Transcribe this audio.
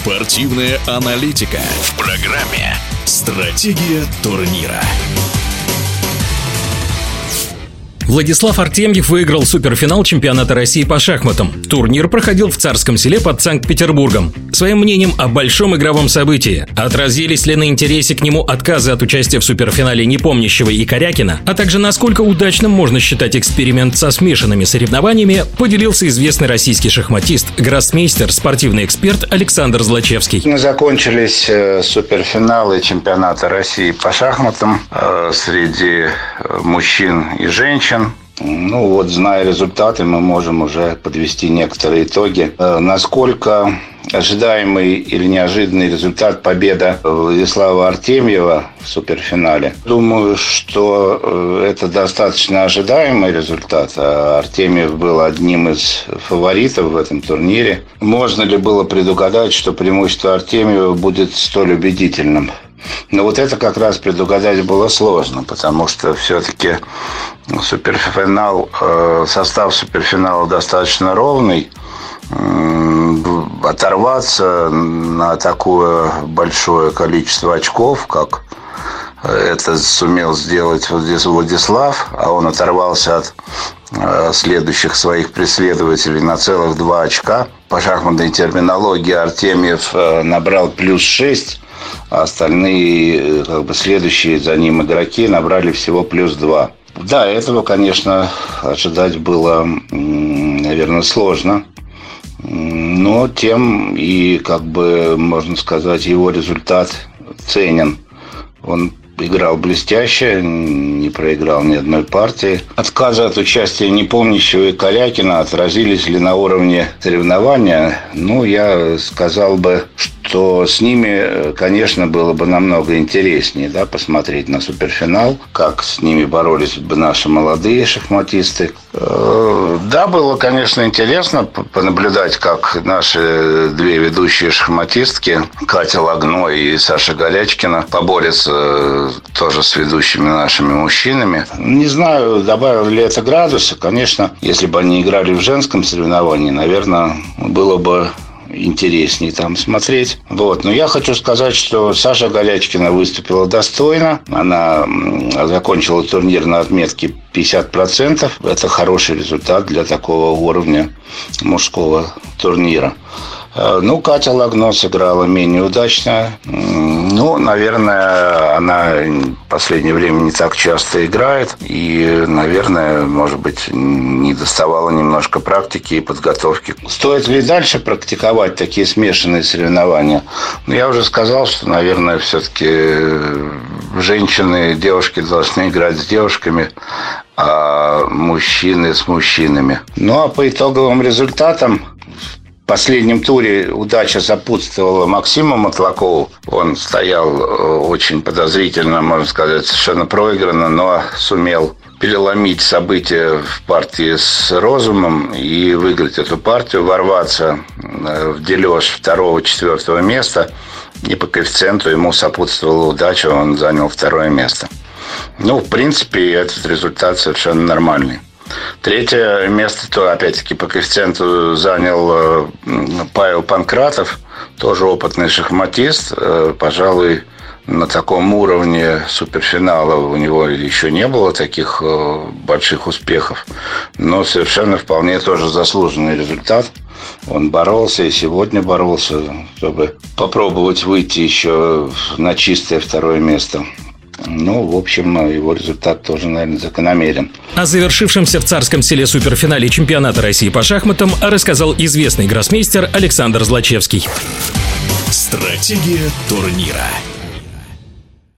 Спортивная аналитика в программе «Стратегия турнира». Владислав Артемьев выиграл суперфинал чемпионата России по шахматам. Турнир проходил в Царском селе под Санкт-Петербургом. Своим мнением о большом игровом событии, отразились ли на интересе к нему отказы от участия в суперфинале Непомнящего и Корякина, а также насколько удачным можно считать эксперимент со смешанными соревнованиями, поделился известный российский шахматист, гроссмейстер, спортивный эксперт Александр Злачевский. Мы закончились э, суперфиналы чемпионата России по шахматам э, среди э, мужчин и женщин. Ну вот, зная результаты, мы можем уже подвести некоторые итоги. Насколько ожидаемый или неожиданный результат победа Владислава Артемьева в суперфинале. Думаю, что э, это достаточно ожидаемый результат. А Артемьев был одним из фаворитов в этом турнире. Можно ли было предугадать, что преимущество Артемьева будет столь убедительным? Но вот это как раз предугадать было сложно, потому что все-таки суперфинал, э, состав суперфинала достаточно ровный. Оторваться на такое большое количество очков, как это сумел сделать Владислав, а он оторвался от э, следующих своих преследователей на целых два очка. По шахматной терминологии Артемьев э, набрал плюс 6, а остальные, как бы следующие за ним игроки набрали всего плюс 2. Да, этого, конечно, ожидать было, наверное, сложно. Но тем и, как бы, можно сказать, его результат ценен. Он играл блестяще, не проиграл ни одной партии. Отказы от участия непомнящего и Корякина отразились ли на уровне соревнования? Ну, я сказал бы, что то с ними, конечно, было бы намного интереснее да, посмотреть на суперфинал, как с ними боролись бы наши молодые шахматисты. Э, да, было, конечно, интересно понаблюдать, как наши две ведущие шахматистки, Катя Лагно и Саша Горячкина, поборются э, тоже с ведущими нашими мужчинами. Не знаю, добавил ли это градуса. Конечно, если бы они играли в женском соревновании, наверное, было бы интереснее там смотреть. Вот. Но я хочу сказать, что Саша Голячкина выступила достойно. Она закончила турнир на отметке 50%. Это хороший результат для такого уровня мужского турнира. Э, ну, Катя Лагно сыграла менее удачно. Ну, наверное, она в последнее время не так часто играет. И, наверное, может быть, не доставала немножко практики и подготовки. Стоит ли дальше практиковать такие смешанные соревнования? Ну, я уже сказал, что, наверное, все-таки женщины, девушки должны играть с девушками, а мужчины с мужчинами. Ну, а по итоговым результатам последнем туре удача сопутствовала Максиму Матлакову. Он стоял э, очень подозрительно, можно сказать, совершенно проигранно, но сумел переломить события в партии с Розумом и выиграть эту партию, ворваться э, в дележ второго-четвертого места. И по коэффициенту ему сопутствовала удача, он занял второе место. Ну, в принципе, этот результат совершенно нормальный. Третье место, то опять-таки по коэффициенту занял э, Павел Панкратов, тоже опытный шахматист. Э, пожалуй, на таком уровне суперфинала у него еще не было таких э, больших успехов. Но совершенно вполне тоже заслуженный результат. Он боролся и сегодня боролся, чтобы попробовать выйти еще на чистое второе место. Ну, в общем, его результат тоже, наверное, закономерен. О завершившемся в Царском селе суперфинале чемпионата России по шахматам рассказал известный гроссмейстер Александр Злачевский. Стратегия турнира.